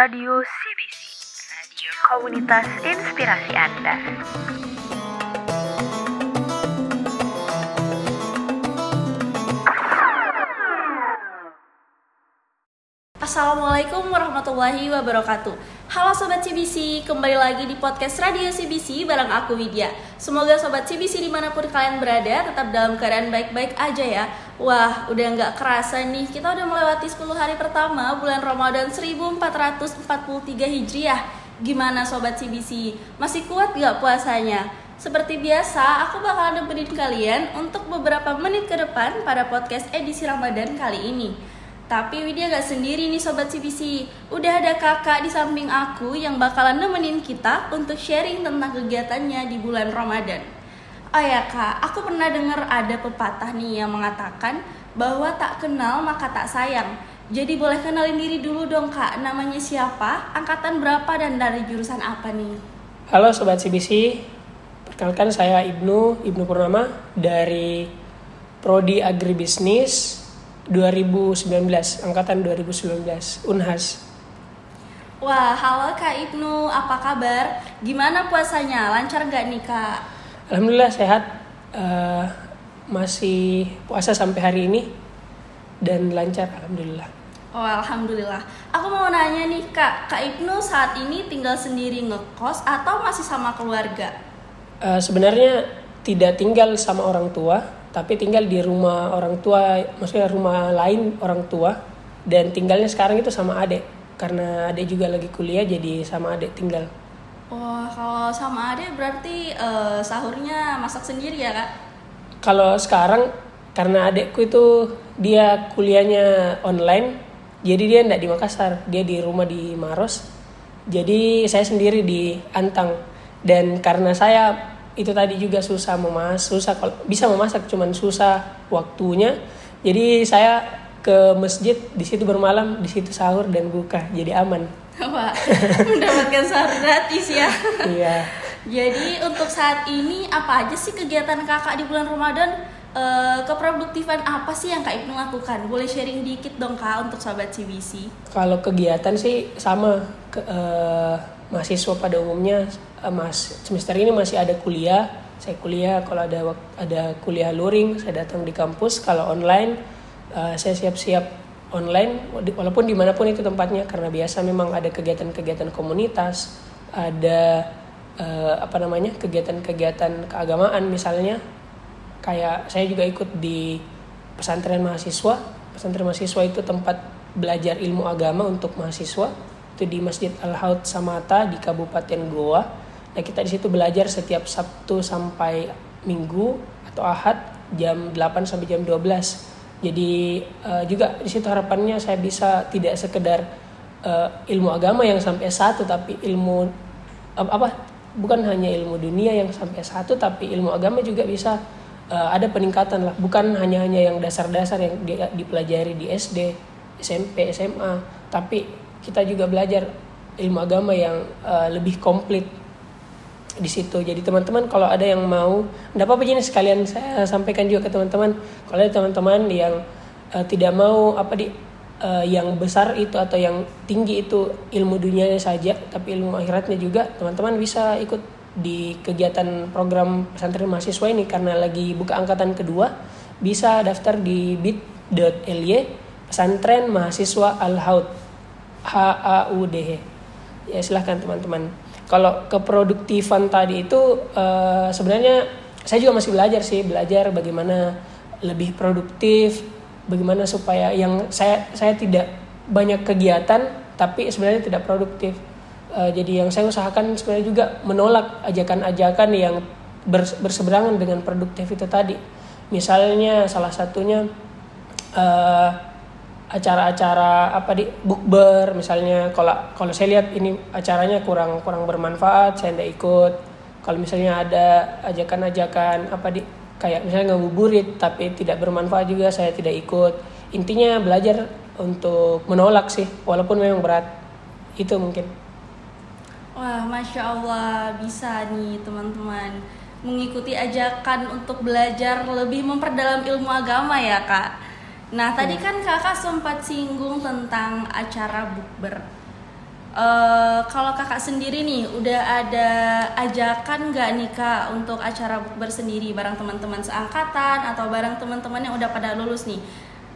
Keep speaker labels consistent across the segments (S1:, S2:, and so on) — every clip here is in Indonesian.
S1: Radio CBC, Radio Komunitas Inspirasi Anda.
S2: Assalamualaikum warahmatullahi wabarakatuh Halo Sobat CBC, kembali lagi di podcast Radio CBC bareng aku Widya. Semoga Sobat CBC di mana pun kalian berada tetap dalam keadaan baik-baik aja ya. Wah, udah nggak kerasa nih, kita udah melewati 10 hari pertama bulan Ramadan 1443 Hijriah. Gimana Sobat CBC, masih kuat gak puasanya? Seperti biasa, aku bakalan nemenin kalian untuk beberapa menit ke depan pada podcast edisi Ramadan kali ini tapi Widya gak sendiri nih Sobat CBC Udah ada kakak di samping aku yang bakalan nemenin kita untuk sharing tentang kegiatannya di bulan Ramadan. Oh ya kak, aku pernah dengar ada pepatah nih yang mengatakan bahwa tak kenal maka tak sayang. Jadi boleh kenalin diri dulu dong kak, namanya siapa, angkatan berapa dan dari jurusan apa nih?
S3: Halo Sobat CBC, perkenalkan saya Ibnu, Ibnu Purnama dari Prodi Agribisnis 2019, angkatan 2019, Unhas.
S2: Wah, halo Kak Ibnu, apa kabar? Gimana puasanya? Lancar gak nih Kak?
S3: Alhamdulillah sehat, uh, masih puasa sampai hari ini dan lancar, Alhamdulillah.
S2: Oh, Alhamdulillah. Aku mau nanya nih Kak, Kak Ibnu saat ini tinggal sendiri ngekos atau masih sama keluarga?
S3: Uh, sebenarnya tidak tinggal sama orang tua, tapi tinggal di rumah orang tua maksudnya rumah lain orang tua. Dan tinggalnya sekarang itu sama adek karena adek juga lagi kuliah jadi sama adek tinggal.
S2: Oh kalau sama adek berarti uh, sahurnya masak sendiri ya kak?
S3: Kalau sekarang karena adekku itu dia kuliahnya online jadi dia tidak di Makassar. Dia di rumah di Maros. Jadi saya sendiri di Antang. Dan karena saya itu tadi juga susah memasak susah kalau bisa memasak cuman susah waktunya. Jadi saya ke masjid di situ bermalam di situ sahur dan buka jadi aman.
S2: Wah, mendapatkan sahur gratis ya.
S3: Iya.
S2: Jadi untuk saat ini apa aja sih kegiatan kakak di bulan Ramadan? E, keproduktifan apa sih yang kak Ibnu lakukan? Boleh sharing dikit dong kak untuk sahabat CBC
S3: kalau kegiatan sih sama ke, e, mahasiswa pada umumnya uh, mas semester ini masih ada kuliah. Saya kuliah kalau ada ada kuliah luring saya datang di kampus. Kalau online uh, saya siap-siap online walaupun di mana pun itu tempatnya karena biasa memang ada kegiatan-kegiatan komunitas ada uh, apa namanya kegiatan-kegiatan keagamaan misalnya. Kayak saya juga ikut di pesantren mahasiswa. Pesantren mahasiswa itu tempat belajar ilmu agama untuk mahasiswa itu di Masjid Al Haud Samata di Kabupaten Goa. Nah kita di situ belajar setiap Sabtu sampai Minggu atau Ahad jam 8 sampai jam 12. Jadi uh, juga di situ harapannya saya bisa tidak sekedar uh, ilmu agama yang sampai satu tapi ilmu uh, apa bukan hanya ilmu dunia yang sampai satu tapi ilmu agama juga bisa uh, ada peningkatan lah bukan hanya hanya yang dasar-dasar yang di, dipelajari di SD SMP SMA tapi kita juga belajar ilmu agama yang uh, lebih komplit di situ. Jadi teman-teman kalau ada yang mau, tidak apa-apa jadi sekalian saya sampaikan juga ke teman-teman. Kalau ada teman-teman yang uh, tidak mau apa di uh, yang besar itu atau yang tinggi itu ilmu dunianya saja, tapi ilmu akhiratnya juga, teman-teman bisa ikut di kegiatan program pesantren mahasiswa ini karena lagi buka angkatan kedua bisa daftar di bit.ly pesantren mahasiswa al haud H A U D H. Ya silahkan teman-teman. Kalau keproduktifan tadi itu uh, sebenarnya saya juga masih belajar sih, belajar bagaimana lebih produktif, bagaimana supaya yang saya saya tidak banyak kegiatan tapi sebenarnya tidak produktif. Uh, jadi yang saya usahakan sebenarnya juga menolak ajakan-ajakan yang berseberangan dengan produktif itu tadi. Misalnya salah satunya uh, acara-acara apa di bukber misalnya. Kalau kalau saya lihat ini acaranya kurang kurang bermanfaat saya tidak ikut. Kalau misalnya ada ajakan-ajakan apa di kayak misalnya ngabuburit tapi tidak bermanfaat juga saya tidak ikut. Intinya belajar untuk menolak sih walaupun memang berat. Itu mungkin.
S2: Wah masya allah bisa nih teman-teman. Mengikuti ajakan untuk belajar lebih memperdalam ilmu agama ya kak Nah, tadi iya. kan kakak sempat singgung tentang acara bukber. Eh, kalau kakak sendiri nih, udah ada ajakan nggak nih kak untuk acara bukber sendiri bareng teman-teman seangkatan atau bareng teman-teman yang udah pada lulus nih?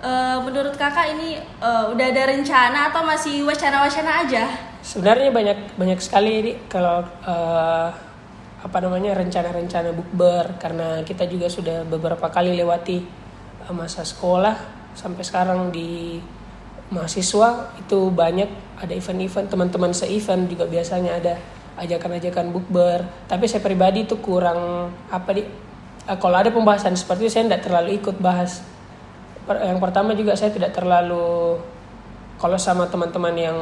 S2: Eh, menurut kakak ini eh, udah ada rencana atau masih wacana-wacana aja?
S3: Sebenarnya banyak banyak sekali ini kalau eh, apa namanya rencana-rencana bukber karena kita juga sudah beberapa kali lewati masa sekolah sampai sekarang di mahasiswa itu banyak ada event-event teman-teman se-event juga biasanya ada ajakan-ajakan bukber. Tapi saya pribadi itu kurang apa di eh, kalau ada pembahasan seperti itu saya tidak terlalu ikut bahas. Yang pertama juga saya tidak terlalu kalau sama teman-teman yang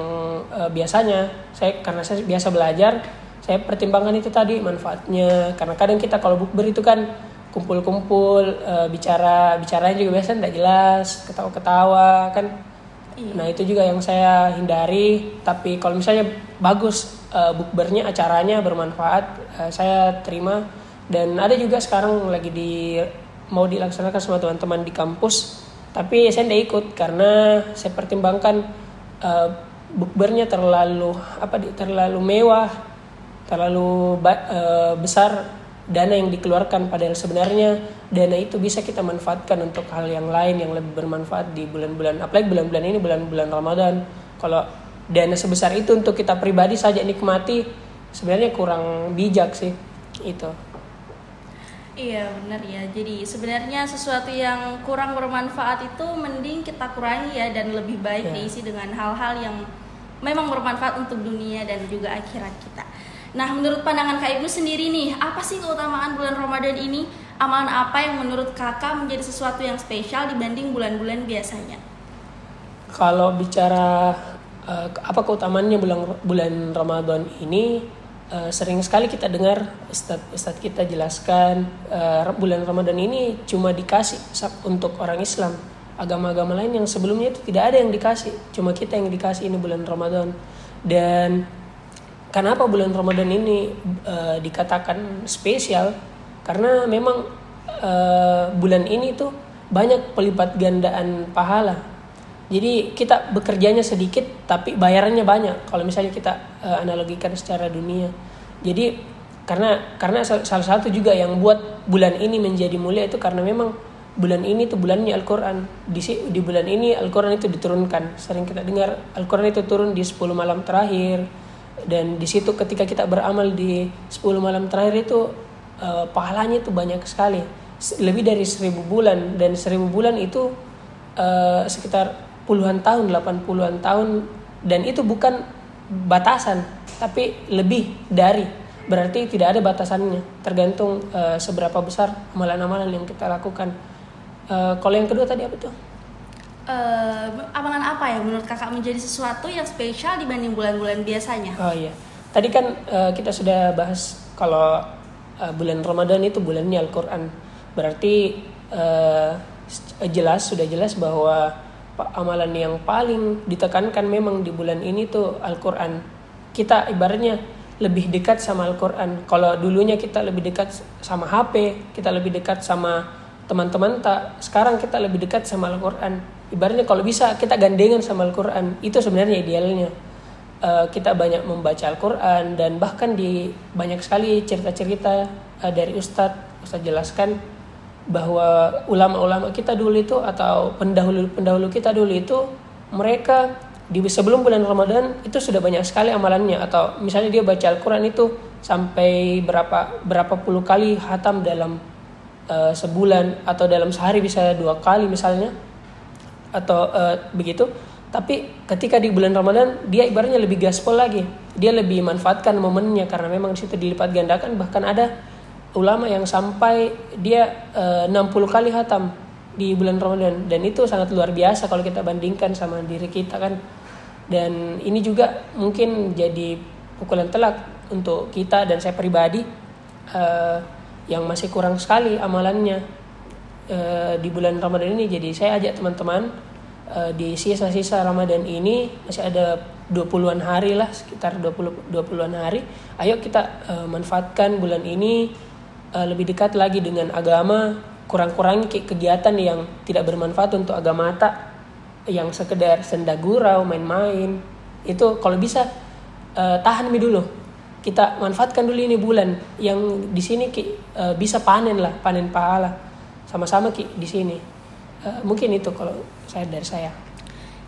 S3: eh, biasanya saya karena saya biasa belajar saya pertimbangkan itu tadi manfaatnya. Karena kadang kita kalau bukber itu kan kumpul-kumpul eh, bicara bicaranya juga biasanya tidak jelas ketawa-ketawa kan? Nah itu juga yang saya hindari. Tapi kalau misalnya bagus eh, bukbernya acaranya bermanfaat eh, saya terima. Dan ada juga sekarang lagi di mau dilaksanakan sama teman-teman di kampus tapi saya tidak ikut karena saya pertimbangkan eh, bukbernya terlalu apa terlalu mewah terlalu eh, besar dana yang dikeluarkan padahal sebenarnya dana itu bisa kita manfaatkan untuk hal yang lain yang lebih bermanfaat di bulan-bulan apalagi bulan-bulan ini bulan-bulan Ramadan kalau dana sebesar itu untuk kita pribadi saja nikmati sebenarnya kurang bijak sih itu
S2: Iya benar ya. Jadi sebenarnya sesuatu yang kurang bermanfaat itu mending kita kurangi ya dan lebih baik
S3: Ya.
S2: diisi dengan hal-hal yang memang bermanfaat untuk dunia dan juga akhirat kita. Nah, menurut pandangan Kak Ibu sendiri nih, apa sih keutamaan bulan Ramadan ini? Amalan apa yang menurut Kakak menjadi sesuatu yang spesial dibanding bulan-bulan biasanya?
S3: Kalau bicara eh, apa keutamaannya bulan bulan Ramadan ini eh, sering sekali kita dengar Ustadz Ustadz kita jelaskan eh, bulan Ramadan ini cuma dikasih untuk orang Islam. Agama-agama lain yang sebelumnya itu tidak ada yang dikasih, cuma kita yang dikasih ini bulan Ramadan. Dan kenapa bulan Ramadan ini eh, dikatakan spesial? Karena memang eh, bulan ini tuh banyak pelipat gandaan pahala. Jadi kita bekerjanya sedikit tapi bayarannya banyak. Kalau misalnya kita eh, analogikan secara dunia. Jadi karena karena sal- salah satu juga yang buat bulan ini menjadi mulia itu karena memang bulan ini tuh bulannya Al-Qur'an. Di di bulan ini Al-Qur'an itu diturunkan. Sering kita dengar Al-Qur'an itu turun di 10 malam terakhir. Dan di situ ketika kita beramal di 10 malam terakhir itu eh, pahalanya itu banyak sekali. Lebih dari seribu bulan dan seribu bulan itu eh, sekitar puluhan tahun, 80-an tahun dan itu bukan batasan tapi lebih dari berarti tidak ada batasannya tergantung eh, seberapa besar amalan-amalan yang kita lakukan. Eh, kalau yang kedua tadi apa tuh?
S2: Eh, amalan apa ya menurut Kakak menjadi sesuatu yang spesial dibanding bulan-bulan biasanya?
S3: Oh iya. Tadi kan eh, kita sudah bahas kalau eh, bulan Ramadan itu bulannya Al-Qur'an. Berarti s- jelas sudah jelas bahwa amalan yang paling ditekankan memang di bulan ini tuh Al-Qur'an. Kita ibaratnya lebih dekat sama Al-Qur'an. Kalau dulunya kita lebih dekat sama HP, kita lebih dekat sama teman-teman tak, sekarang kita lebih dekat sama Al-Qur'an. Ibaratnya kalau bisa kita gandengan sama Al-Qur'an. Itu sebenarnya idealnya. Eh, kita banyak membaca Al-Quran dan bahkan di banyak sekali cerita-cerita eh, dari Ustadz Ustadz jelaskan bahwa ulama-ulama kita dulu itu atau pendahulu-pendahulu kita dulu itu mereka di sebelum bulan Ramadan itu sudah banyak sekali amalannya atau misalnya dia baca Al-Quran itu sampai berapa berapa puluh kali hatam dalam eh, sebulan atau dalam sehari bisa dua kali misalnya atau eh, begitu. Tapi ketika di bulan Ramadan dia ibaratnya lebih gaspol lagi. Dia lebih manfaatkan momennya karena memang di situ dilipat gandakan. Bahkan ada ulama yang sampai dia eh, 60 kali hatam di bulan Ramadan. Dan itu sangat luar biasa kalau kita bandingkan sama diri kita kan. Dan ini juga mungkin jadi pukulan telak untuk kita dan saya pribadi eh, yang masih kurang sekali amalannya. Eh, di bulan Ramadan ini jadi saya ajak teman-teman eh, di sisa-sisa Ramadan ini masih ada 20-an hari lah sekitar 20 20-an hari. Ayo kita eh, manfaatkan bulan ini eh, lebih dekat lagi dengan agama kurang-kurangi ke- kegiatan yang tidak bermanfaat untuk agama tak yang sekedar senda gurau main-main. Itu kalau bisa eh, tahan dulu kita manfaatkan dulu ini bulan. Yang di sini ki eh, bisa panen lah panen pahala. Sama-sama ki di sini. Eh, mungkin itu kalau saya dari saya.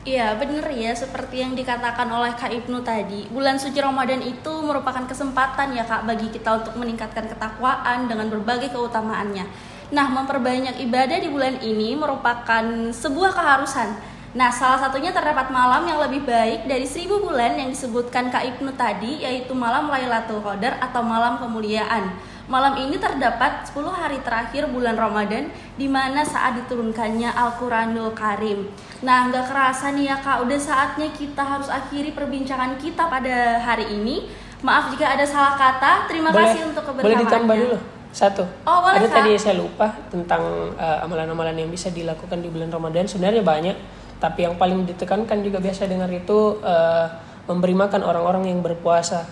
S2: Iya bener ya. Seperti yang dikatakan oleh Kak Ibnu tadi Bulan suci Ramadan itu merupakan kesempatan ya Kak bagi kita untuk meningkatkan ketakwaan dengan berbagai keutamaannya. Nah memperbanyak ibadah di bulan ini merupakan sebuah keharusan Nah salah satunya terdapat malam yang lebih baik dari seribu bulan yang disebutkan Kak Ibnu tadi Yaitu malam Lailatul Qadar atau malam kemuliaan Malam ini terdapat 10 hari terakhir bulan Ramadan di mana saat diturunkannya Al-Quranul Karim. Nah, nggak kerasa nih ya kak, udah saatnya kita harus akhiri perbincangan kita pada hari ini. Maaf jika ada salah kata. Terima kasih untuk
S3: boleh
S2: kebersamaannya.
S3: ditambah dulu satu
S2: Oh, boleh,
S3: ada
S2: Kak.
S3: tadi saya lupa tentang eh, amalan-amalan yang bisa dilakukan di bulan Ramadan sebenarnya banyak tapi yang paling ditekankan juga biasa dengar itu eh, memberi makan orang-orang yang berpuasa.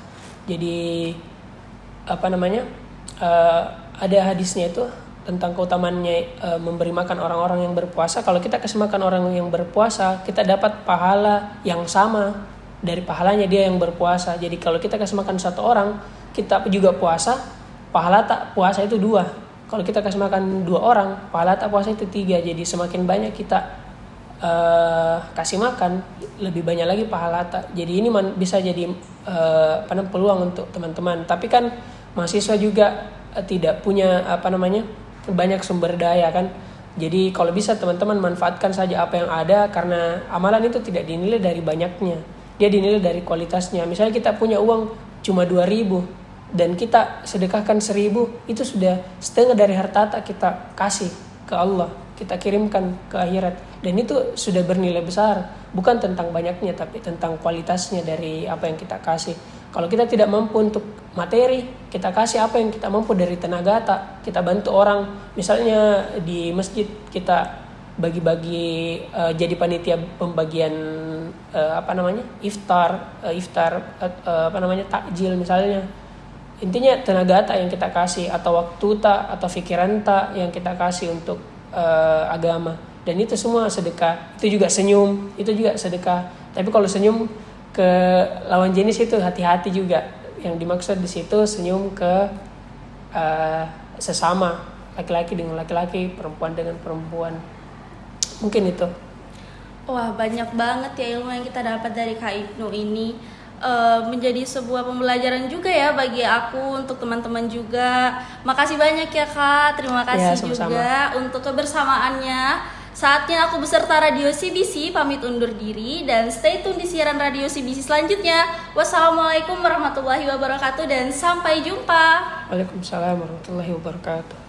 S3: Jadi apa namanya eh, ada hadisnya itu tentang keutamaannya eh, memberi makan orang-orang yang berpuasa. Kalau kita kasih makan orang yang berpuasa kita dapat pahala yang sama dari pahalanya dia yang berpuasa. Jadi kalau kita kasih makan satu orang kita juga puasa pahala tak puasa itu dua. Kalau kita kasih makan dua orang pahala tak puasa itu tiga. Jadi semakin banyak kita eh, kasih makan lebih banyak lagi pahala. Tak jadi ini man- bisa jadi namanya peluang untuk teman-teman. Tapi kan mahasiswa juga eh, tidak punya apa namanya banyak sumber daya kan? Jadi kalau bisa teman-teman manfaatkan saja apa yang ada karena amalan itu tidak dinilai dari banyaknya. Dia dinilai dari kualitasnya. Misalnya kita punya uang cuma 2000 dan kita sedekahkan 1000 itu sudah setengah dari harta tak kita kasih ke Allah kita kirimkan ke akhirat. Dan itu sudah bernilai besar. Bukan tentang banyaknya tapi tentang kualitasnya dari apa yang kita kasih. Kalau kita tidak mampu untuk materi kita kasih apa yang kita mampu dari tenaga tak kita bantu orang. Misalnya di masjid kita bagi-bagi eh, jadi panitia pembagian eh, apa namanya? Iftar eh, iftar eh, eh, apa namanya? Takjil misalnya. Intinya tenaga tak yang kita kasih atau waktu tak atau pikiran tak yang kita kasih untuk eh, agama. Dan itu semua sedekah. Itu juga senyum. Itu juga sedekah. Tapi kalau senyum ke lawan jenis itu hati-hati juga. Yang dimaksud di situ senyum ke eh, sesama. Laki-laki dengan laki-laki perempuan dengan perempuan. Mungkin itu.
S2: Wah banyak banget ya ilmu yang kita dapat dari Kak Ibnu ini Eh, menjadi sebuah pembelajaran juga ya bagi aku untuk teman-teman juga. Makasih banyak ya Kak, terima kasih
S3: Ya,
S2: juga untuk kebersamaannya. Saatnya aku beserta Radio CBC pamit undur diri dan stay tune di siaran Radio CBC selanjutnya. Wassalamualaikum warahmatullahi wabarakatuh dan sampai jumpa.
S3: Waalaikumsalam warahmatullahi wabarakatuh